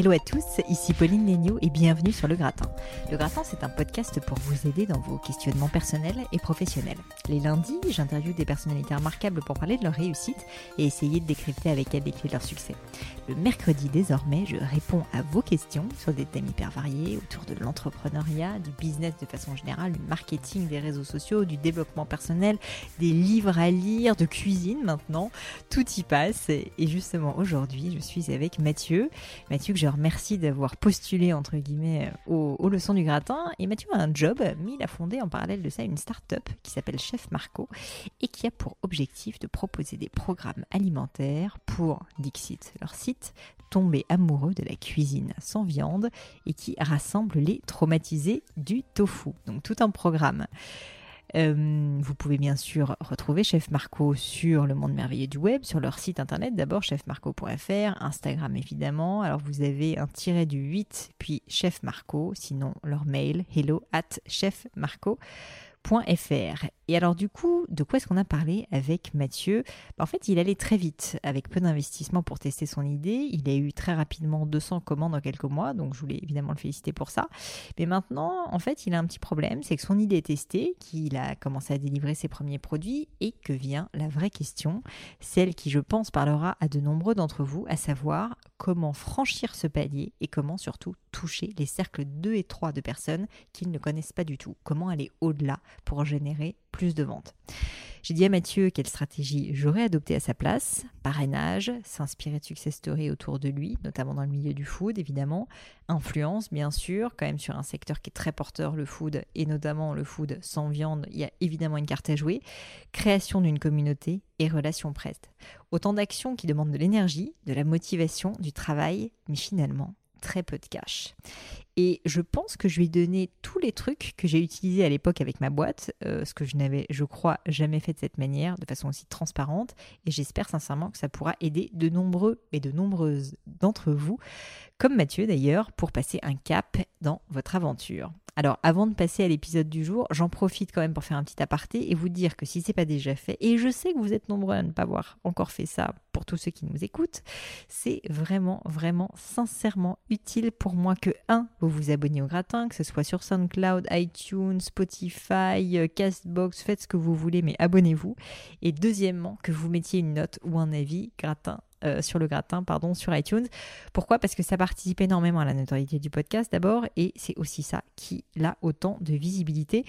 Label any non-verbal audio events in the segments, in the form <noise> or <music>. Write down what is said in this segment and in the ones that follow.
Hello à tous, ici Pauline Léniaud et bienvenue sur Le Gratin. Le Gratin, c'est un podcast pour vous aider dans vos questionnements personnels et professionnels. Les lundis, j'interviewe des personnalités remarquables pour parler de leur réussite et essayer de décrypter avec elles les clés de leur succès. Le mercredi, désormais, je réponds à vos questions sur des thèmes hyper variés autour de l'entrepreneuriat, du business de façon générale, du marketing, des réseaux sociaux, du développement personnel, des livres à lire, de cuisine maintenant. Tout y passe. Et justement, aujourd'hui, je suis avec Mathieu. Mathieu que je remercie d'avoir postulé entre guillemets aux, leçons du gratin. Et Mathieu a un job, mais il a fondé en parallèle de ça une start-up qui s'appelle Chef Marco et qui a pour objectif de proposer des programmes alimentaires pour Dixit, leur site, tomber amoureux de la cuisine sans viande et qui rassemble les traumatisés du tofu. Donc tout un programme. Euh, vous pouvez bien sûr retrouver Chef Marco sur le monde merveilleux du web, sur leur site internet d'abord chefmarco.fr, Instagram évidemment. Alors vous avez un tiret du 8 puis Chef Marco, sinon leur mail hello at chefmarco.fr. Et alors du coup, de quoi est-ce qu'on a parlé avec Mathieu? Bah, En fait, il allait très vite, avec peu d'investissement pour tester son idée. Il a eu très rapidement 200 commandes en quelques mois, donc je voulais évidemment le féliciter pour ça. Mais maintenant, en fait, il a un petit problème, c'est que son idée est testée, qu'il a commencé à délivrer ses premiers produits, et que vient la vraie question, celle qui, je pense, parlera à de nombreux d'entre vous, à savoir comment franchir ce palier et comment surtout toucher les cercles 2 et 3 de personnes qu'ils ne connaissent pas du tout. Comment aller au-delà pour générer plus de ventes? J'ai dit à Mathieu quelle stratégie j'aurais adopté à sa place? Parrainage, s'inspirer de success stories autour de lui, notamment dans le milieu du food évidemment. Influence bien sûr, quand même sur un secteur qui est très porteur, le food, et notamment le food sans viande, il y a évidemment une carte à jouer. Création d'une communauté et relations presse. Autant d'actions qui demandent de l'énergie, de la motivation, du travail, mais finalement très peu de cash. Et je pense que je lui ai donné tous les trucs que j'ai utilisés à l'époque avec ma boîte, euh, ce que je n'avais, je crois, jamais fait de cette manière, de façon aussi transparente. Et j'espère sincèrement que ça pourra aider de nombreux et de nombreuses d'entre vous, comme Mathieu d'ailleurs, pour passer un cap dans votre aventure. Alors, avant de passer à l'épisode du jour, j'en profite quand même pour faire un petit aparté et vous dire que si c'est pas déjà fait, et je sais que vous êtes nombreux à ne pas avoir encore fait ça pour tous ceux qui nous écoutent, c'est vraiment, vraiment, sincèrement utile pour moi que, un, vous abonnez au gratin, que ce soit sur SoundCloud, iTunes, Spotify, euh, Castbox, faites ce que vous voulez, mais abonnez-vous. Et deuxièmement, que vous mettiez une note ou un avis gratin euh, sur le gratin, pardon, sur iTunes. Pourquoi? Parce que ça participe énormément à la notoriété du podcast d'abord, et c'est aussi ça qui a autant de visibilité.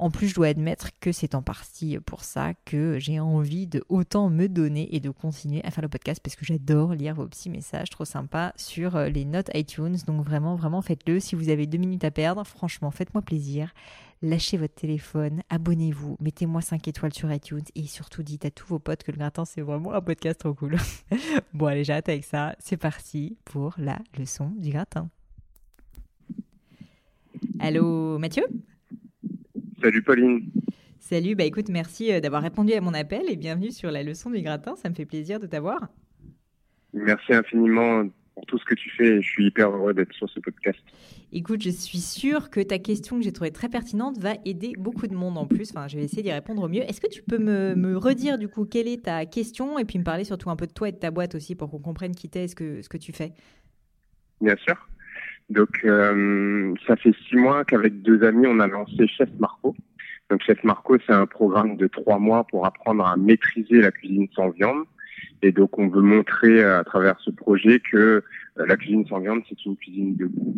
En plus, je dois admettre que c'est en partie pour ça que j'ai envie de autant me donner et de continuer à faire le podcast parce que j'adore lire vos petits messages trop sympas sur euh, les notes iTunes. Donc vraiment, vraiment faites-le. Si vous avez deux minutes à perdre, franchement, faites-moi plaisir lâchez votre téléphone, abonnez-vous, mettez-moi 5 étoiles sur iTunes et surtout dites à tous vos potes que le gratin c'est vraiment un podcast trop cool. <laughs> bon allez, j'arrête avec ça, c'est parti pour la leçon du gratin. Allô Mathieu? Salut Pauline. Salut, bah écoute, merci euh, d'avoir répondu à mon appel et bienvenue sur la leçon du gratin, ça me fait plaisir de t'avoir. Merci infiniment pour tout ce que tu fais et je suis hyper heureux d'être sur ce podcast. Écoute, je suis sûre que ta question que j'ai trouvée très pertinente va aider beaucoup de monde en plus. Enfin, je vais essayer d'y répondre au mieux. Est-ce que tu peux me, redire du coup quelle est ta question et puis me parler surtout un peu de toi et de ta boîte aussi pour qu'on comprenne qui t'es et ce que, ce que tu fais? Bien sûr. Donc, euh, ça fait six mois qu'avec deux amis, on a lancé Chef Marco. Donc, Chef Marco, c'est un programme de trois mois pour apprendre à maîtriser la cuisine sans viande. Et donc, on veut montrer à travers ce projet que euh, la cuisine sans viande, c'est une cuisine de goût.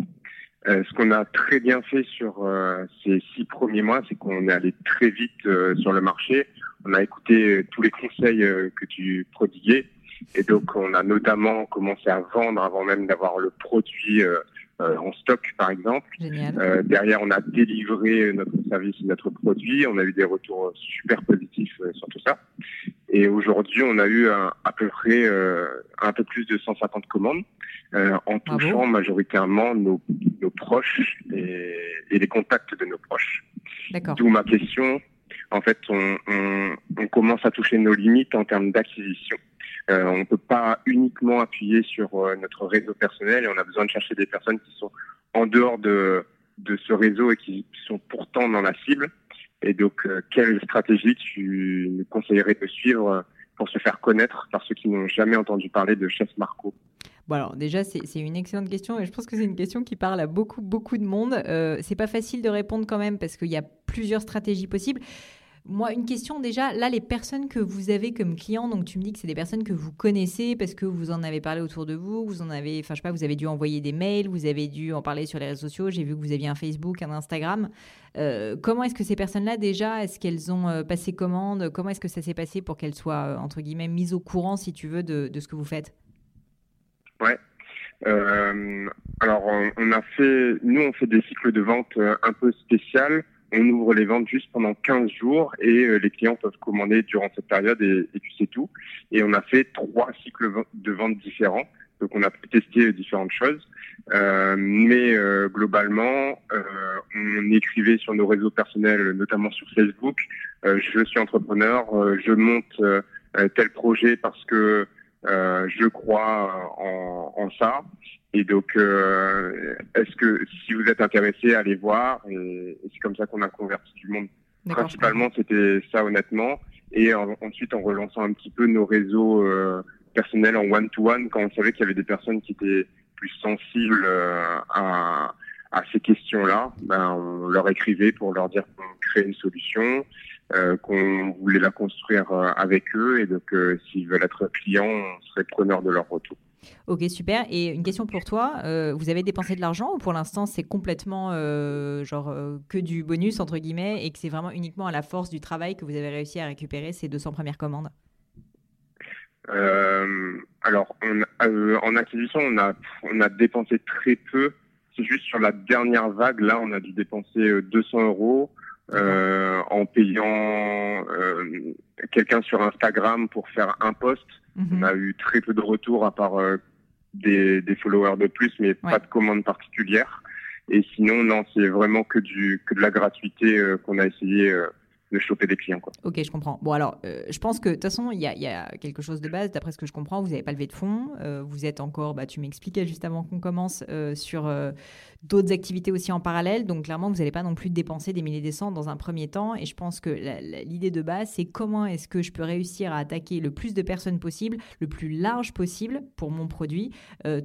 Euh, ce qu'on a très bien fait sur euh, ces six premiers mois, c'est qu'on est allé très vite sur le marché. On a écouté tous les conseils que tu prodiguais. Et donc, on a notamment commencé à vendre avant même d'avoir le produit euh, en stock, par exemple. Euh, derrière, on a délivré notre service et notre produit. On a eu des retours super positifs euh, sur tout ça. Et aujourd'hui, on a eu à peu près un peu plus de 150 commandes en touchant majoritairement nos, proches et, les contacts de nos proches. D'où ma question. En fait, on, on commence à toucher nos limites en termes d'acquisition. Euh, on ne peut pas uniquement appuyer sur euh, notre réseau personnel et on a besoin de chercher des personnes qui sont en dehors de, ce réseau et qui sont pourtant dans la cible. Et donc, euh, quelle stratégie tu nous conseillerais de suivre pour se faire connaître par ceux qui n'ont jamais entendu parler de Chef Marco? Bon alors déjà c'est une excellente question et je pense que c'est une question qui parle à beaucoup beaucoup de monde. Euh, c'est pas facile de répondre quand même parce qu'il y a plusieurs stratégies possibles. Moi, une question déjà, là, les personnes que vous avez comme clients, donc tu me dis que c'est des personnes que vous connaissez parce que vous en avez parlé autour de vous, vous en avez, enfin, je sais pas, vous avez dû envoyer des mails, vous avez dû en parler sur les réseaux sociaux, j'ai vu que vous aviez un Facebook, un Instagram. Euh, comment est-ce que ces personnes-là, déjà, est-ce qu'elles ont euh, passé commande? Comment est-ce que ça s'est passé pour qu'elles soient, euh, entre guillemets, mises au courant, si tu veux, de, ce que vous faites? Ouais. alors, on a fait, nous, on fait des cycles de vente un peu spéciaux on ouvre les ventes juste pendant 15 jours et euh, les clients peuvent commander durant cette période et, puis c'est tout. Et on a fait trois cycles de vente différents. Donc on a pu tester différentes choses. Euh, mais euh, globalement, on écrivait sur nos réseaux personnels, notamment sur Facebook, je suis entrepreneur, je monte tel projet parce que je crois en, en ça. Et donc, euh, est-ce que si vous êtes intéressé, allez voir. Et, c'est comme ça qu'on a converti du monde. Principalement, c'était ça honnêtement. Et ensuite, en relançant un petit peu nos réseaux euh, personnels en one-to-one, quand on savait qu'il y avait des personnes qui étaient plus sensibles euh, à, à ces questions-là, ben, on leur écrivait pour leur dire qu'on crée une solution, euh, qu'on voulait la construire avec eux. Et donc, s'ils veulent être clients, on serait preneur de leur retour. Ok, super. Et une question pour toi, euh, vous avez dépensé de l'argent ou pour l'instant c'est complètement euh, genre euh, que du bonus entre guillemets et que c'est vraiment uniquement à la force du travail que vous avez réussi à récupérer ces 200 premières commandes? Alors en acquisition on a on a dépensé très peu. C'est juste sur la dernière vague là on a dû dépenser 200 euros. En payant quelqu'un sur Instagram pour faire un post. Mhm. On a eu très peu de retours à part euh, des, des, followers de plus, mais pas de commandes particulières. Et sinon, non, c'est vraiment que du que de la gratuité euh, qu'on a essayé euh, de choper des clients. Quoi. Ok, je comprends. Bon, alors, euh, je pense que de toute façon, il y, y a, quelque chose de base. D'après ce que je comprends, vous n'avez pas levé de fonds. Euh, vous êtes encore, bah, tu m'expliquais juste avant qu'on commence, euh, sur d'autres activités aussi en parallèle. Donc, clairement, vous n'allez pas non plus dépenser des milliers des cents dans un premier temps. Et je pense que l'idée de base, c'est comment est-ce que je peux réussir à attaquer le plus de personnes possible, le plus large possible pour mon produit,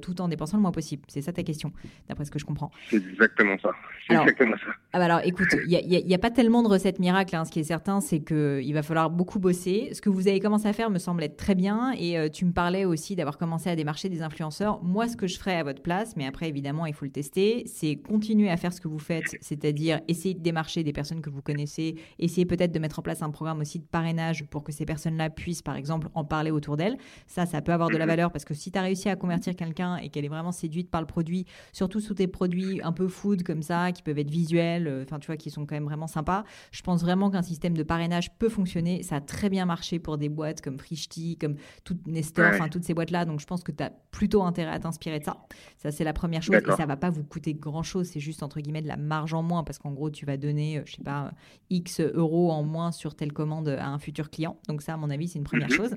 tout en dépensant le moins possible. C'est ça ta question, d'après ce que je comprends. C'est exactement ça. exactement ça. Ah bah alors, écoute, il n'y a, a, pas tellement de recettes miracles. Hein, ce qui est certain, c'est qu'il va falloir beaucoup bosser. Ce que vous avez commencé à faire me semble être très bien. Et euh, tu me parlais aussi d'avoir commencé à démarcher des influenceurs. Moi, ce que je ferais à votre place, mais après, évidemment, il faut le tester, c'est continuer à faire ce que vous faites, c'est-à-dire essayer de démarcher des personnes que vous connaissez, essayer peut-être de mettre en place un programme aussi de parrainage pour que ces personnes-là puissent, par exemple, en parler autour d'elles. Ça, ça peut avoir de la mhm. valeur parce que si tu as réussi à convertir quelqu'un et qu'elle est vraiment séduite par le produit, surtout sous tes produits un peu food comme ça, qui peuvent être visuels, euh, enfin, tu vois, qui sont quand même vraiment sympas, je pense vraiment qu'un système de parrainage peut fonctionner. Ça a très bien marché pour des boîtes comme Frishti, comme toute Nestor, enfin toutes ces boîtes-là. Donc je pense que tu as plutôt intérêt à t'inspirer de ça. Ça, c'est la première chose. Et ça va pas vous coûter grand-chose. C'est juste, entre guillemets, de la marge en moins parce qu'en gros, tu vas donner, euh, je sais pas, X euros en moins sur telle commande à un futur client. Donc ça, à mon avis, c'est une première mhm. chose.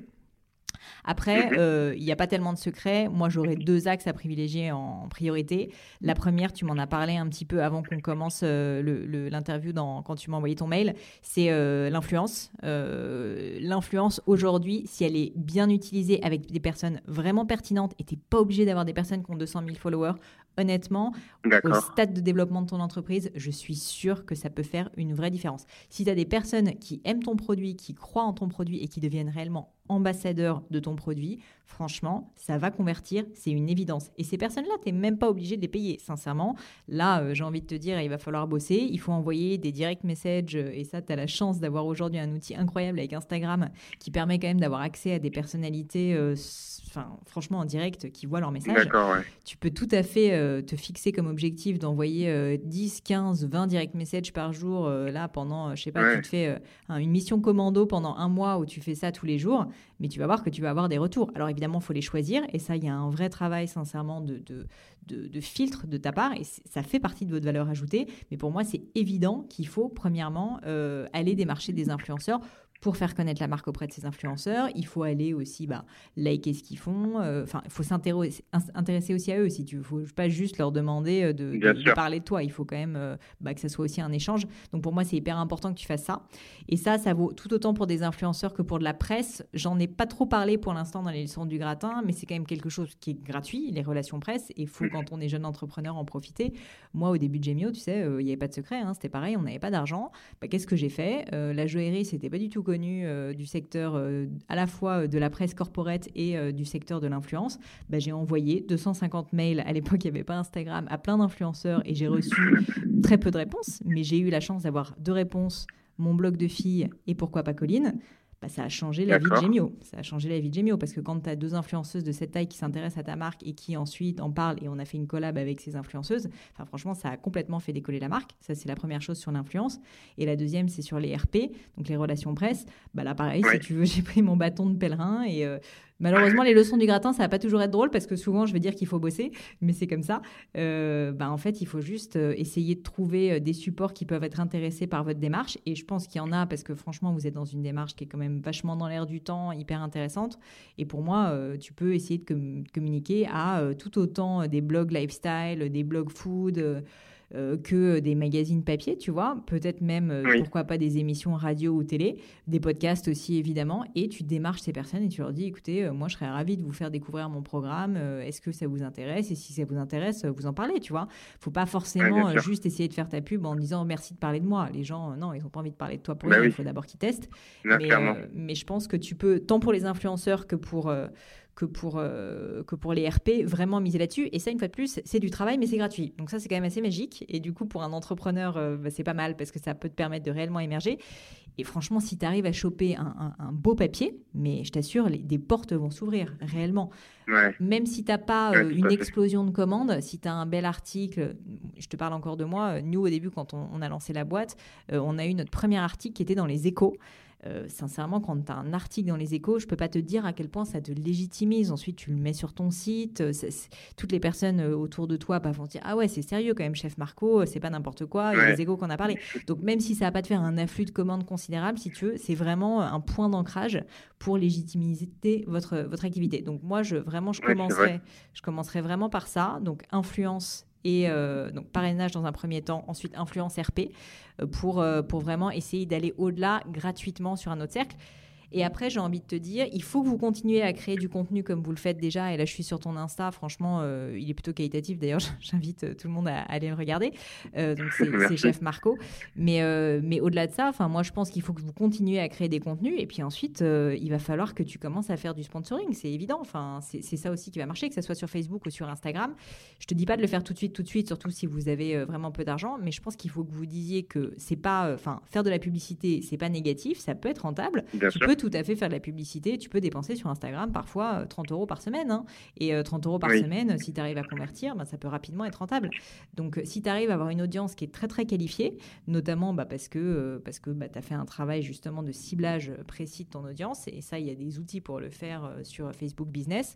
Après, mhm. euh, il n'y a pas tellement de secrets. Moi, j'aurais deux axes à privilégier en, priorité. La première, tu m'en as parlé un petit peu avant qu'on commence euh, l'interview quand tu m'as envoyé ton mail, c'est euh, l'influence. l'influence aujourd'hui, si elle est bien utilisée avec des personnes vraiment pertinentes, et tu n'es pas obligé d'avoir des personnes qui ont 200 000 followers, honnêtement, au stade de développement de ton entreprise, je suis sûre que ça peut faire une vraie différence. Si tu as des personnes qui aiment ton produit, qui croient en ton produit et qui deviennent réellement ambassadeurs de ton produit, franchement, ça va convertir, c'est une évidence. Et ces personnes-là, tu n'es même pas obligé de les payer, sincèrement. Là, euh, j'ai envie de te dire, il va falloir bosser, il faut envoyer des direct messages, euh, et ça, tu as la chance d'avoir aujourd'hui un outil incroyable avec Instagram qui permet quand même d'avoir accès à des personnalités, euh, enfin, franchement, en direct, qui voient leur message. Tu peux tout à fait te fixer comme objectif d'envoyer 10, 15, 20 direct messages par jour, là, pendant, je sais pas, tu te fais une mission commando pendant un mois où tu fais ça tous les jours mais tu vas voir que tu vas avoir des retours. Alors évidemment, il faut les choisir, et ça, il y a un vrai travail, sincèrement, de, de, de, filtre de ta part, et ça fait partie de votre valeur ajoutée. Mais pour moi, c'est évident qu'il faut, premièrement, euh, aller démarcher des influenceurs pour faire connaître la marque auprès de ces influenceurs. Il faut aller aussi bah, liker ce qu'ils font. Euh, enfin, il faut s'intéresser aussi à eux. Si tu ne faut pas juste leur demander euh, de, parler de toi. Il faut quand même euh, bah, que ça soit aussi un échange. Donc pour moi, c'est hyper important que tu fasses ça. Et ça, ça vaut tout autant pour des influenceurs que pour de la presse. J'en ai pas trop parlé pour l'instant dans les leçons du gratin, mais c'est quand même quelque chose qui est gratuit, les relations presse. Et il faut, quand on est jeune entrepreneur, en profiter. Moi, au début de Gemio, tu sais, il n'y avait pas de secret. Hein, c'était pareil, on n'avait pas d'argent. Bah, qu'est-ce que j'ai fait? La joaillerie, c'était pas du tout connu du secteur à la fois de la presse corporate et du secteur de l'influence. Bah, j'ai envoyé 250 mails. À l'époque, il n'y avait pas Instagram à plein d'influenceurs et j'ai reçu très peu de réponses. Mais j'ai eu la chance d'avoir deux réponses mon blog de filles et pourquoi pas Colline. Bah, ça a changé la vie de Gemio. Ça a changé la vie de Gemio parce que quand tu as deux influenceuses de cette taille qui s'intéressent à ta marque et qui ensuite en parlent et on a fait une collab avec ces influenceuses, enfin franchement, ça a complètement fait décoller la marque. Ça, c'est la première chose sur l'influence. Et la deuxième, c'est sur les RP, donc les relations presse. Bah là, pareil, si tu veux, <laughs> j'ai pris mon bâton de pèlerin et euh, Malheureusement, les leçons du gratin, ça va pas toujours être drôle parce que souvent, je vais dire qu'il faut bosser, mais c'est comme ça. Euh, bah, en fait, il faut juste euh, essayer de trouver euh, des supports qui peuvent être intéressés par votre démarche. Et je pense qu'il y en a parce que franchement, vous êtes dans une démarche qui est quand même vachement dans l'air du temps, hyper intéressante. Et pour moi, tu peux essayer de communiquer à tout autant des blogs lifestyle, des blogs food euh, que des magazines papier, tu vois, peut-être même, euh, pourquoi pas des émissions radio ou télé, des podcasts aussi évidemment, et tu démarches ces personnes et tu leur dis, écoutez, euh, moi je serais ravi de vous faire découvrir mon programme, est-ce que ça vous intéresse? Et si ça vous intéresse, vous en parlez, tu vois. faut pas forcément juste essayer de faire ta pub en disant merci de parler de moi. Les gens, non, ils n'ont pas envie de parler de toi pour bah eux, il faut d'abord qu'ils testent. Mais, mais, je pense que tu peux, tant pour les influenceurs que pour que pour, euh, que pour les RP, vraiment miser là-dessus. Et ça, une fois de plus, c'est du travail, mais c'est gratuit. Donc ça, c'est quand même assez magique. Et du coup, pour un entrepreneur, euh, bah, c'est pas mal parce que ça peut te permettre de réellement émerger. Et franchement, si tu arrives à choper un, beau papier, mais je t'assure, des portes vont s'ouvrir réellement. Même si tu n'as pas euh, une explosion de commandes, si tu as un bel article, je te parle encore de moi, nous au début quand on, on a lancé la boîte, on a eu notre premier article qui était dans les échos. Euh, sincèrement, quand tu as un article dans les échos, je peux pas te dire à quel point ça te légitimise. Ensuite, tu le mets sur ton site. Euh, toutes les personnes euh, autour de toi bah, vont dire Ah ouais, c'est sérieux quand même, chef Marco, c'est pas n'importe quoi. Il y a les échos qu'on a parlé. Donc, même si ça va pas te faire un afflux de commandes considérable, si tu veux, c'est vraiment un point d'ancrage pour légitimiser votre, votre activité. Donc, moi, je, vraiment, je, commencerai, je commencerai vraiment par ça. Donc, influence et euh, donc parrainage dans un premier temps, ensuite influence RP euh, pour, euh, pour vraiment essayer d'aller au-delà gratuitement sur un autre cercle. Et après, j'ai envie de te dire, il faut que vous continuiez à créer du contenu comme vous le faites déjà. Et là, je suis sur ton Insta. Franchement, euh, il est plutôt qualitatif. D'ailleurs, <laughs> j'invite euh, tout le monde à, aller le regarder. Euh, donc, c'est <laughs> Chef Marco. Mais, mais au-delà de ça, enfin, moi, je pense qu'il faut que vous continuiez à créer des contenus. Et puis ensuite, il va falloir que tu commences à faire du sponsoring. C'est évident. Enfin, c'est ça aussi qui va marcher, que ce soit sur Facebook ou sur Instagram. Je te dis pas de le faire tout de suite, tout de suite, surtout si vous avez vraiment peu d'argent. Mais je pense qu'il faut que vous disiez que c'est pas, enfin, faire de la publicité, c'est pas négatif. Ça peut être rentable. tu peux tout à fait faire de la publicité. Tu peux dépenser sur Instagram parfois 30 euh, euros par semaine. Hein. Et 30 euh, euros par semaine, si tu arrives à convertir, bah, ça peut rapidement être rentable. Donc, euh, si tu arrives à avoir une audience qui est très, très qualifiée, notamment bah, parce que, parce que bah, tu as fait un travail justement de ciblage précis de ton audience, et ça, il y a des outils pour le faire sur Facebook Business.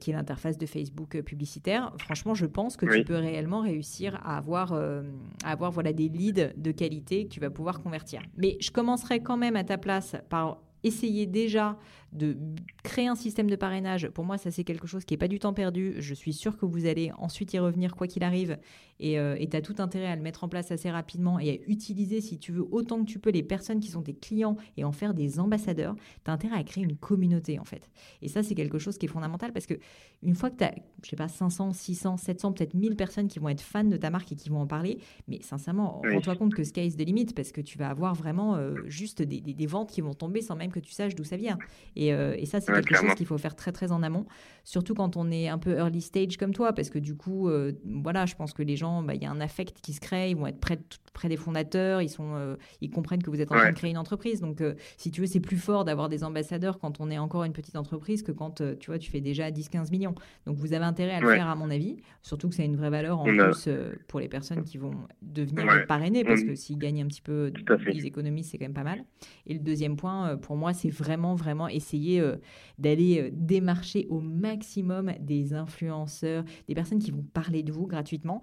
qui est l'interface de Facebook publicitaire. Franchement, je pense que tu peux réellement réussir à avoir, à avoir voilà, des leads de qualité que tu vas pouvoir convertir. Mais je commencerai quand même à ta place par essayez déjà de créer un système de parrainage, pour moi, ça c'est quelque chose qui n'est pas du temps perdu. Je suis sûre que vous allez ensuite y revenir quoi qu'il arrive. Et euh, tu as tout intérêt à le mettre en place assez rapidement et à utiliser, si tu veux, autant que tu peux les personnes qui sont tes clients et en faire des ambassadeurs. Tu as intérêt à créer une communauté en fait. Et ça, c'est quelque chose qui est fondamental parce que une fois que tu as, je sais pas, 500, 600, 700, peut-être 1000 personnes qui vont être fans de ta marque et qui vont en parler, mais sincèrement, rends-toi compte que sky is the limit parce que tu vas avoir vraiment euh, juste des, des, ventes qui vont tomber sans même que tu saches d'où ça vient. Euh, et, ça, c'est quelque chose qu'il faut faire très très en amont, surtout quand on est un peu early stage comme toi, parce que du coup, euh, voilà, je pense que les gens, bah, il y a un affect qui se crée, ils vont être près, près des fondateurs, ils, sont, euh, ils comprennent que vous êtes en train de créer une entreprise. Donc, si tu veux, c'est plus fort d'avoir des ambassadeurs quand on est encore une petite entreprise que quand tu vois, tu fais déjà 10-15 millions. Donc, vous avez intérêt à le faire, à mon avis, surtout que ça a une vraie valeur en plus pour les personnes qui vont devenir parrainées, parce que s'ils gagnent un petit peu, ils économisent, c'est quand même pas mal. Et le deuxième point, pour moi, c'est vraiment, vraiment essayer euh, d'aller euh, démarcher au maximum des influenceurs, des personnes qui vont parler de vous gratuitement.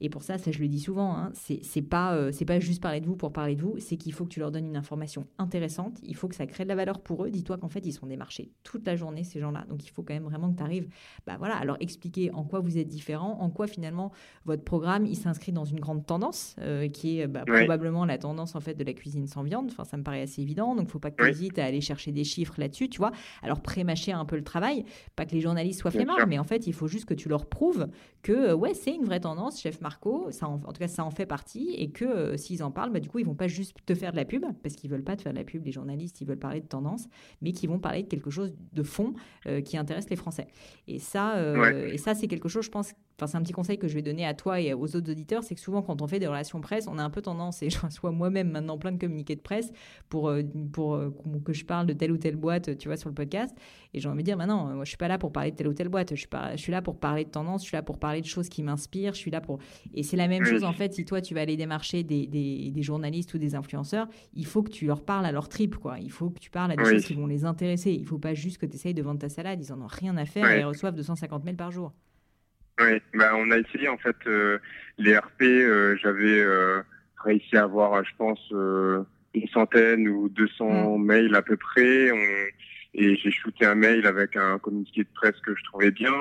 Et pour ça, ça je le dis souvent, hein, c'est pas, euh, c'est pas juste parler de vous pour parler de vous, c'est qu'il faut que tu leur donnes une information intéressante, il faut que ça crée de la valeur pour eux. Dis-toi qu'en fait, ils sont démarchés toute la journée, ces gens-là. Donc il faut quand même vraiment que tu arrives bah, voilà, à leur expliquer en quoi vous êtes différent, en quoi finalement votre programme il s'inscrit dans une grande tendance, euh, qui est bah, probablement la tendance en fait de la cuisine sans viande. Enfin, ça me paraît assez évident. Donc il faut pas que tu hésites à aller chercher des chiffres là-dessus, tu vois. Alors pré-mâcher un peu le travail, pas que les journalistes soient flemmards, mais en fait, il faut juste que tu leur prouves que euh, ouais, c'est une vraie tendance, chef Marco, ça en, tout cas ça en fait partie et que euh, s'ils en parlent, bah, du coup, ils vont pas juste te faire de la pub parce qu'ils veulent pas te faire de la pub, les journalistes, ils veulent parler de tendance, mais qu'ils vont parler de quelque chose de fond euh, qui intéresse les Français. Et ça, et ça c'est quelque chose, je pense, enfin c'est un petit conseil que je vais donner à toi et aux autres auditeurs, c'est que souvent quand on fait des relations presse, on a un peu tendance, et <laughs> je reçois moi-même maintenant plein de communiqués de presse pour, pour que je parle de telle ou telle boîte, tu vois, sur le podcast, et j'ai envie de dire, maintenant, moi je suis pas là pour parler de telle ou telle boîte, je suis, pas, je suis là pour parler de tendance, je suis là pour parler de choses qui m'inspirent, je suis là pour... Et c'est la même chose, en fait, si toi, tu vas aller démarcher des, des, journalistes ou des influenceurs, il faut que tu leur parles à leur trip, quoi. Il faut que tu parles à des choses qui vont les intéresser. Il faut pas juste que tu essayes de vendre ta salade, ils en ont rien à faire et ils reçoivent 250 mails par jour. Oui, bah, on a essayé, en fait, euh, les RP, euh, j'avais euh, réussi à avoir, je pense, une centaine ou 200 mm. mails à peu près. On et j'ai shooté un mail avec un communiqué de presse que je trouvais bien,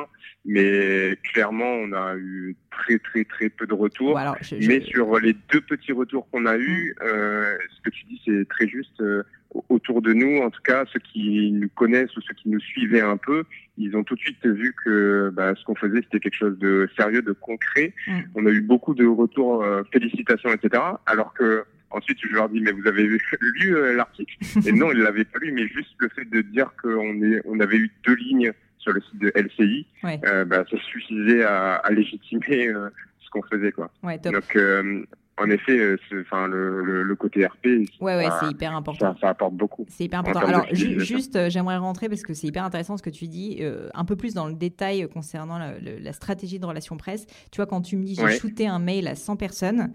mais clairement on a eu très très très peu de retours. Mais sur les deux petits retours qu'on a eu, mm. euh, ce que tu dis c'est très juste. Euh, autour de nous, en tout cas ceux qui nous connaissent ou ceux qui nous suivaient un peu, ils ont tout de suite vu que bah, ce qu'on faisait c'était quelque chose de sérieux, de concret. Mm. On a eu beaucoup de retours, euh, félicitations, etc. Alors que Ensuite, je leur dis, mais vous avez <laughs> lu euh, l'article? Et non, ils l'avaient pas lu, mais juste le fait de dire qu'on on avait eu deux lignes sur le site de LCI, euh, bah, ça suffisait à, légitimer euh, ce qu'on faisait. Quoi. Donc, en effet, enfin le, côté RP, ouais, ouais, c'est hyper important. Ça, apporte beaucoup. C'est hyper important. Alors, juste, j'aimerais rentrer parce que c'est hyper intéressant ce que tu dis, un peu plus dans le détail concernant la, la, stratégie de relation presse. Tu vois, quand tu me dis j'ai shooté un mail à 100 personnes,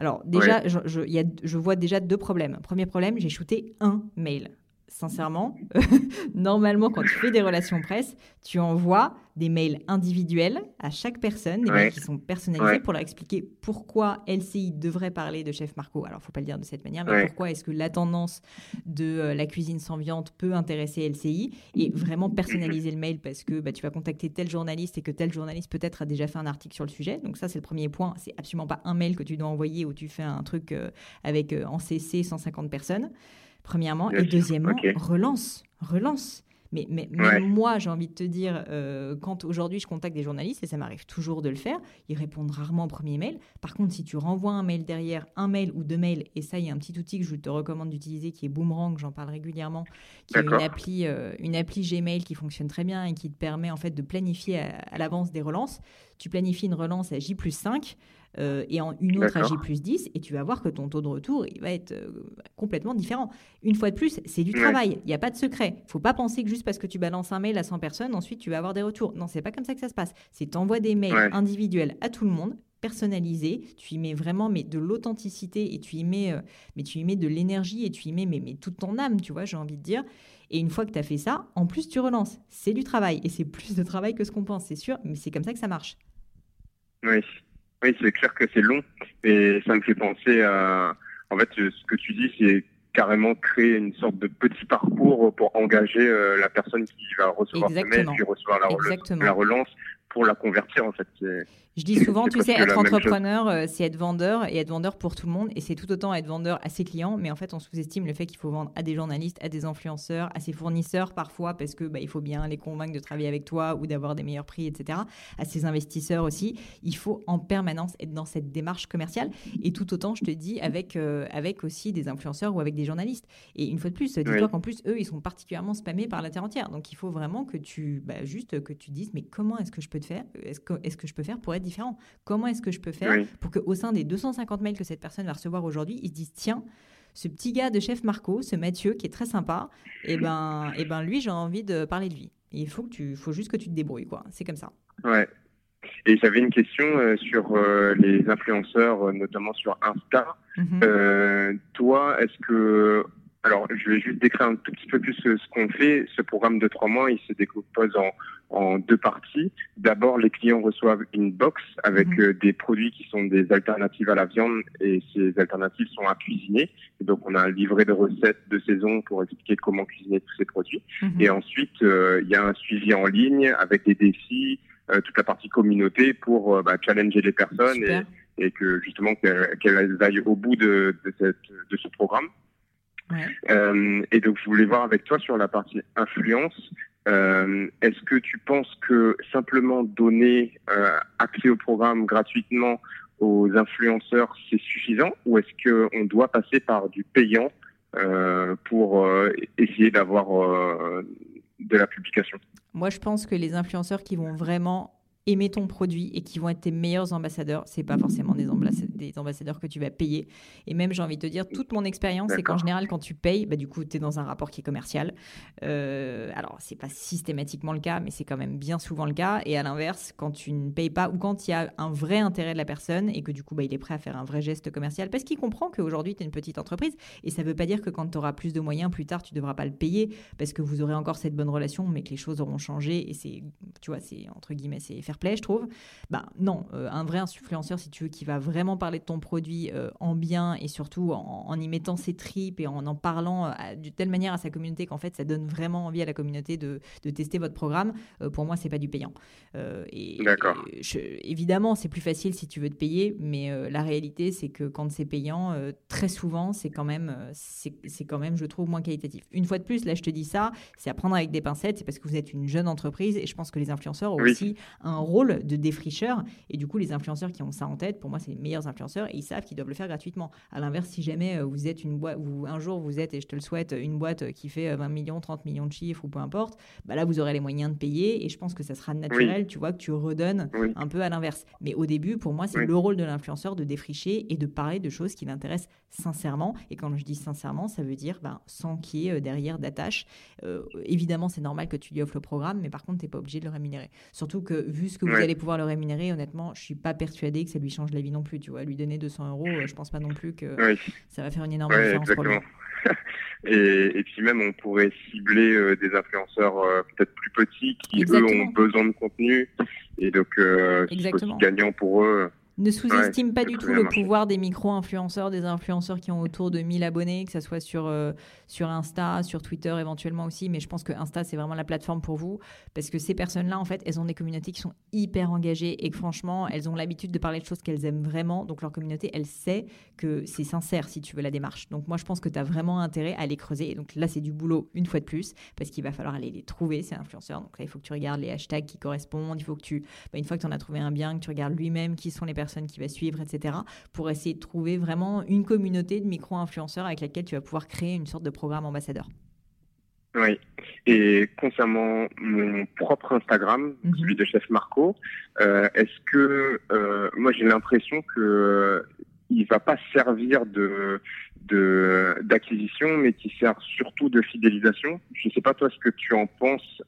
alors déjà, je, je, vois déjà deux problèmes. Premier problème, j'ai shooté un mail sincèrement, <laughs> normalement, quand tu fais des relations presse, tu envoies des mails individuels à chaque personne, des mails qui sont personnalisés pour leur expliquer pourquoi LCI devrait parler de Chef Marco. Alors, il faut pas le dire de cette manière, mais pourquoi est-ce que la tendance de euh, la cuisine sans viande peut intéresser LCI et vraiment personnaliser le mail parce que bah, tu vas contacter tel journaliste et que tel journaliste peut-être a déjà fait un article sur le sujet. Donc ça, c'est le premier point. C'est absolument pas un mail que tu dois envoyer où tu fais un truc euh, avec euh, en CC 150 personnes premièrement. et deuxièmement, relance, relance. Mais, mais moi, j'ai envie de te dire, euh, quand aujourd'hui je contacte des journalistes, et ça m'arrive toujours de le faire, ils répondent rarement au premier mail. Par contre, si tu renvoies un mail derrière, un mail ou deux mails, et ça, il y a un petit outil que je te recommande d'utiliser qui est Boomerang, j'en parle régulièrement, qui est une appli, euh, une appli Gmail qui fonctionne très bien et qui te permet en fait de planifier à, à l'avance des relances. Tu planifies une relance à J plus 5. Euh, et en une autre à J plus 10, et tu vas voir que ton taux de retour il va être euh, complètement différent. Une fois de plus, c'est du travail, il n'y a pas de secret. Il faut pas penser que juste parce que tu balances un mail à 100 personnes, ensuite tu vas avoir des retours. Non, c'est pas comme ça que ça se passe. C'est tu envoies des mails individuels à tout le monde, personnalisés, tu y mets vraiment mais de l'authenticité et tu y mets euh, mais tu y mets de l'énergie et tu y mets mais, mais toute ton âme, tu vois, j'ai envie de dire. Et une fois que tu as fait ça, en plus tu relances. C'est du travail et c'est plus de travail que ce qu'on pense, c'est sûr, mais c'est comme ça que ça marche. Oui. Oui, c'est clair que c'est long, et ça me fait penser à, en fait, ce que tu dis, c'est carrément créer une sorte de petit parcours pour engager euh, la personne qui va recevoir ce mail, qui recevoir la, la relance, pour la convertir en fait. Je dis souvent, tu sais, être entrepreneur, euh, c'est être vendeur et être vendeur pour tout le monde. Et c'est tout autant être vendeur à ses clients. Mais en fait, on sous-estime le fait qu'il faut vendre à des journalistes, à des influenceurs, à ses fournisseurs parfois, parce que bah, il faut bien les convaincre de travailler avec toi ou d'avoir des meilleurs prix, etc. À ses investisseurs aussi. Il faut en permanence être dans cette démarche commerciale. Et tout autant, je te dis, avec, euh, avec aussi des influenceurs ou avec des journalistes. Et une fois de plus, dis-toi qu'en plus, eux, ils sont particulièrement spammés par la terre entière. Donc il faut vraiment que tu, bah, juste que tu dises, mais comment est-ce que je peux te faire Est-ce que, est -ce que je peux faire pour être différent. Comment est-ce que je peux faire pour qu'au sein des 250 mails que cette personne va recevoir aujourd'hui, ils se disent tiens, ce petit gars de chef Marco, ce Mathieu qui est très sympa, et eh ben, et eh ben lui, j'ai envie de parler de lui. il faut, que tu, faut juste que tu te débrouilles, quoi. C'est comme ça. Ouais. Et j'avais une question euh, sur euh, les influenceurs, euh, notamment sur Insta. Mhm. toi, est-ce que alors, je vais juste décrire un tout petit peu plus ce, qu'on fait. Ce programme de trois mois, il se décompose en, en deux parties. D'abord, les clients reçoivent une box avec mhm. euh, des produits qui sont des alternatives à la viande et ces alternatives sont à cuisiner. donc, on a un livret de recettes de saison pour expliquer comment cuisiner tous ces produits. Mhm. Et ensuite, euh, il y a un suivi en ligne avec des défis, euh, toute la partie communauté pour bah, challenger les personnes et, et, que justement qu'elles aillent au bout de, de, cette, de ce programme. Euh, et donc, je voulais voir avec toi sur la partie influence. Euh, Est-ce que tu penses que simplement donner euh, accès au programme gratuitement aux influenceurs, c'est suffisant? Ou est-ce qu'on doit passer par du payant euh, pour euh, essayer d'avoir euh, de la publication? Moi, je pense que les influenceurs qui vont vraiment aimer ton produit et qui vont être tes meilleurs ambassadeurs. C'est pas forcément des, des, ambassadeurs que tu vas payer. Et même, j'ai envie de te dire, toute mon expérience, c'est qu'en général, quand tu payes, bah, du coup, tu es dans un rapport qui est commercial. Euh, alors, c'est pas systématiquement le cas, mais c'est quand même bien souvent le cas. Et à l'inverse, quand tu ne payes pas ou quand il y a un vrai intérêt de la personne et que du coup, bah, il est prêt à faire un vrai geste commercial parce qu'il comprend qu'aujourd'hui, tu es une petite entreprise. Et ça veut pas dire que quand tu auras plus de moyens plus tard, tu devras pas le payer parce que vous aurez encore cette bonne relation, mais que les choses auront changé. Et c'est, tu vois, c'est entre guillemets, c'est fair play, je trouve. Bah non, euh, un vrai influenceur, si tu veux, qui va vraiment parler de ton produit euh, en bien et surtout en, y mettant ses tripes et en en parlant euh, de telle manière à sa communauté qu'en fait ça donne vraiment envie à la communauté de, de tester votre programme. pour moi, c'est pas du payant. D'accord. évidemment, c'est plus facile si tu veux te payer, mais la réalité, c'est que quand c'est payant, très souvent, c'est quand même, c'est quand même, je trouve, moins qualitatif. Une fois de plus, là, je te dis ça, c'est à prendre avec des pincettes, c'est parce que vous êtes une jeune entreprise et je pense que les influenceurs ont aussi un rôle de défricheur. Et du coup, les influenceurs qui ont ça en tête, pour moi, c'est les meilleurs influenceurs et ils savent qu'ils doivent le faire gratuitement. À l'inverse, si jamais euh, vous êtes une boîte, ou un jour vous êtes, et je te le souhaite, une boîte qui fait 20 euh, millions, 30 millions de chiffres ou peu importe, bah là, vous aurez les moyens de payer et je pense que ça sera naturel, tu vois, que tu redonnes un peu à l'inverse. Mais au début, pour moi, c'est le rôle de l'influenceur de défricher et de parler de choses qui l'intéressent sincèrement. Et quand je dis sincèrement, ça veut dire ben, sans qu'il y ait euh, derrière d'attache. évidemment, c'est normal que tu lui offres le programme, mais par contre, tu n'es pas obligé de le rémunérer. Surtout que vu ce que vous allez pouvoir le rémunérer, honnêtement, je suis pas persuadée que ça lui change la vie non plus. Tu vois, lui donner 200 euros, euh, je pense pas non plus que ça va faire une énorme différence pour lui. <laughs> et, et, puis même, on pourrait cibler euh, des influenceurs euh, peut-être plus petits qui, eux, ont besoin de contenu. Et donc, c'est aussi gagnant pour eux. Ne sous-estime pas du tout le pouvoir des micro-influenceurs, des influenceurs qui ont autour de 1000 abonnés, que ce soit sur, euh, sur Insta, sur Twitter éventuellement aussi. Mais je pense que Insta, c'est vraiment la plateforme pour vous. Parce que ces personnes-là, en fait, elles ont des communautés qui sont hyper engagées et que franchement, elles ont l'habitude de parler de choses qu'elles aiment vraiment. Donc leur communauté, elle sait que c'est sincère si tu veux la démarche. Donc moi, je pense que tu as vraiment intérêt à les creuser. Et donc là, c'est du boulot une fois de plus parce qu'il va falloir aller les trouver, ces influenceurs. Donc là, il faut que tu regardes les hashtags qui correspondent. Il faut que tu, bah, une fois que tu en as trouvé un bien, que tu regardes lui-même qui sont les personnes qui va suivre, etc. Pour essayer de trouver vraiment une communauté de micro-influenceurs avec laquelle tu vas pouvoir créer une sorte de programme ambassadeur. Oui. Et concernant mon propre Instagram, mhm. celui de Chef Marco, euh, est-ce que euh, moi j'ai l'impression que euh, il va pas servir de d'acquisition, mais qui sert surtout de fidélisation. Je ne sais pas toi ce que tu en penses.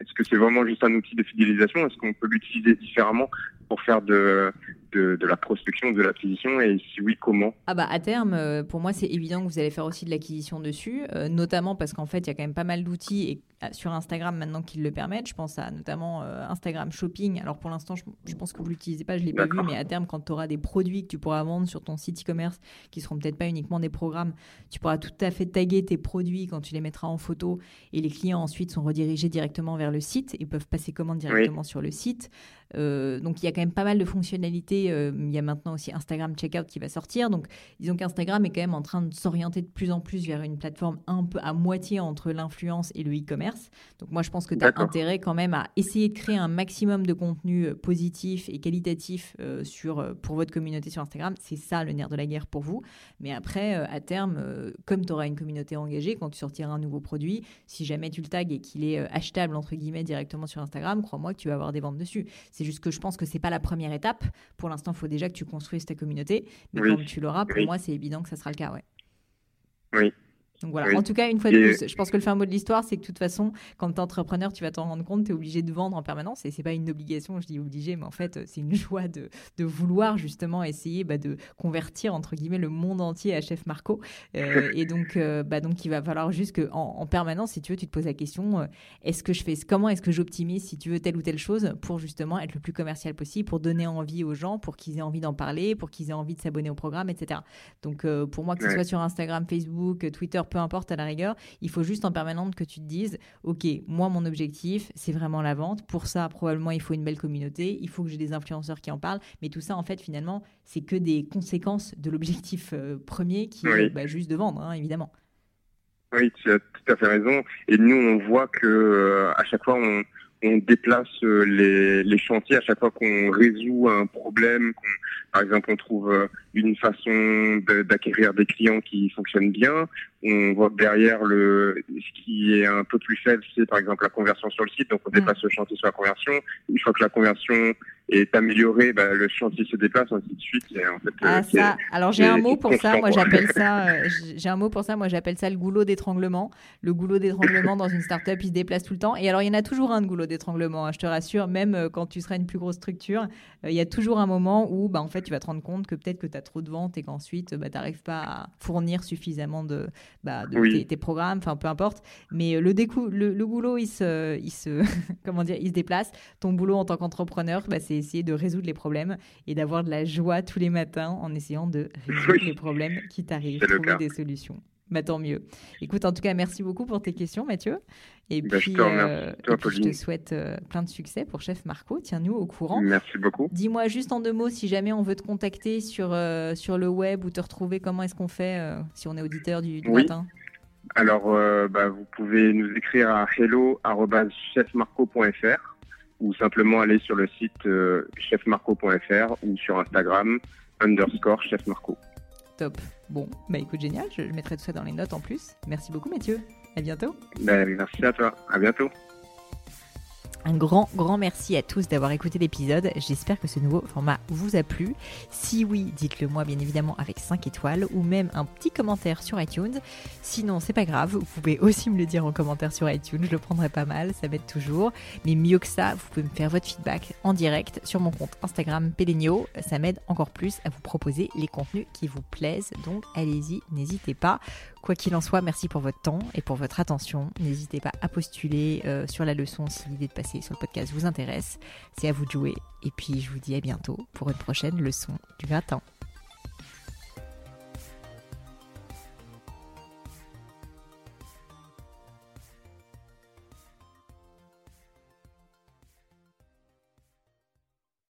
Est-ce que c'est vraiment juste un outil de fidélisation? Est-ce qu'on peut l'utiliser différemment pour faire de, de, la prospection, de l'acquisition et si oui, comment? Ah bah à terme, euh, pour moi c'est évident que vous allez faire aussi de l'acquisition dessus, euh, notamment parce qu'en fait il y a quand même pas mal d'outils et euh, sur Instagram maintenant qui le permettent. Je pense à notamment Instagram Shopping. Alors pour l'instant je, pense que vous l'utilisez pas, je l'ai pas vu, mais à terme quand tu auras des produits que tu pourras vendre sur ton site e-commerce qui seront peut-être pas uniquement des programmes, tu pourras tout à fait taguer tes produits quand tu les mettras en photo et les clients ensuite sont redirigés directement vers le site et peuvent passer commande directement sur le site. Donc il y a quand même pas mal de fonctionnalités. Euh, il y a maintenant aussi Instagram Checkout qui va sortir. Donc disons qu'Instagram est quand même en train de s'orienter de plus en plus vers une plateforme un peu à moitié entre l'influence et le e-commerce. Donc moi je pense que tu as intérêt quand même à essayer de créer un maximum de contenu euh, positif et qualitatif euh, sur, pour votre communauté sur Instagram. C'est ça le nerf de la guerre pour vous. Mais après, à terme, comme tu auras une communauté engagée, quand tu sortiras un nouveau produit, si jamais tu le tags et qu'il est achetable entre guillemets directement sur Instagram, crois-moi que tu vas avoir des ventes dessus. C'est juste que je pense que c'est pas la première étape. Pour l'instant, il faut déjà que tu construises ta communauté. Mais quand tu l'auras, pour moi, c'est évident que ça sera le cas. Ouais. Oui. Donc voilà, en tout cas, une fois de plus, je pense que le fin mot de l'histoire, c'est que de toute façon, quand tu es entrepreneur, tu vas t'en rendre compte, tu es obligé de vendre en permanence. Et c'est pas une obligation, je dis obligé, mais en fait, c'est une <laughs> joie de, de vouloir justement essayer bah, de convertir, entre guillemets, le monde entier à Chef Marco. Euh, <laughs> et donc, euh, bah, donc, il va falloir juste qu'en en, permanence, si tu veux, tu te poses la question euh, est-ce que je fais, comment est-ce que j'optimise, si tu veux, telle ou telle chose pour justement être le plus commercial possible, pour donner envie aux gens, pour qu'ils aient envie d'en parler, pour qu'ils aient envie de s'abonner au programme, etc. Donc, pour moi, que ce soit sur Instagram, Facebook, Twitter, peu importe à la rigueur, il faut juste en permanente que tu te dises, OK, moi, mon objectif, c'est vraiment la vente. Pour ça, probablement, il faut une belle communauté, il faut que j'ai des influenceurs qui en parlent. Mais tout ça, en fait, finalement, c'est que des conséquences de l'objectif euh, premier qui est bah, juste de vendre, hein, évidemment. Oui, tu as tout à fait raison. Et nous, on voit que euh, à chaque fois, on, on déplace euh, les, les, chantiers à chaque fois qu'on résout un problème, par exemple on trouve euh, une façon d'acquérir des clients qui fonctionnent bien, on voit que derrière le ce qui est un peu plus faible, c'est par exemple la conversion sur le site, donc on déplace le chantier sur la conversion. Une fois que la conversion est améliorée, bah, le chantier se déplace, ainsi de suite. en fait, ah, ça. Alors j'ai un mot pour ça, moi j'appelle ça, <laughs> euh, j'ai un mot pour ça, moi j'appelle ça le goulot d'étranglement. Le goulot d'étranglement dans une startup, il se déplace tout le temps. Et alors il y en a toujours un de goulot d'étranglement, hein, je te rassure, même euh, quand tu seras une plus grosse structure, euh, il y a toujours un moment où bah, en fait tu vas te rendre compte que peut-être que tu as trop de ventes et qu'ensuite bah, tu n'arrives pas à fournir suffisamment de, bah, tes, programmes, enfin peu importe. Mais le, le, le, goulot, il se, il se, <laughs> comment dire, il se déplace. Ton boulot en tant qu'entrepreneur, bah, c'est essayer de résoudre les problèmes et d'avoir de la joie tous les matins en essayant de résoudre les problèmes qui t'arrivent, trouver des solutions. Bah, tant mieux. Écoute, en tout cas, merci beaucoup pour tes questions, Mathieu. Et bah, puis, je te, euh, je te souhaite euh, plein de succès pour Chef Marco. Tiens-nous au courant. Merci beaucoup. Dis-moi juste en deux mots, si jamais on veut te contacter sur, euh, sur le web ou te retrouver, comment est-ce qu'on fait si on est auditeur du, matin? Alors, bah, vous pouvez nous écrire à hello.chefmarco.fr ou simplement aller sur le site chefmarco.fr ou sur Instagram underscore chefmarco. Top. Bon, bah écoute, génial. Je, mettrai tout ça dans les notes en plus. Merci beaucoup, Mathieu. À bientôt. Ben, merci à toi. À bientôt. Un grand, grand merci à tous d'avoir écouté l'épisode. J'espère que ce nouveau format vous a plu. Si oui, dites-le moi bien évidemment avec 5 étoiles ou même un petit commentaire sur iTunes. Sinon, c'est pas grave, vous pouvez aussi me le dire en commentaire sur iTunes, je le prendrai pas mal, ça m'aide toujours. Mais mieux que ça, vous pouvez me faire votre feedback en direct sur mon compte Instagram Pelenio. Ça m'aide encore plus à vous proposer les contenus qui vous plaisent. Donc allez-y, n'hésitez pas. Quoi qu'il en soit, merci pour votre temps et pour votre attention. N'hésitez pas à postuler euh, sur la leçon si l'idée de passer sur le podcast vous intéresse. C'est à vous de jouer. Et puis je vous dis à bientôt pour une prochaine leçon du gratin.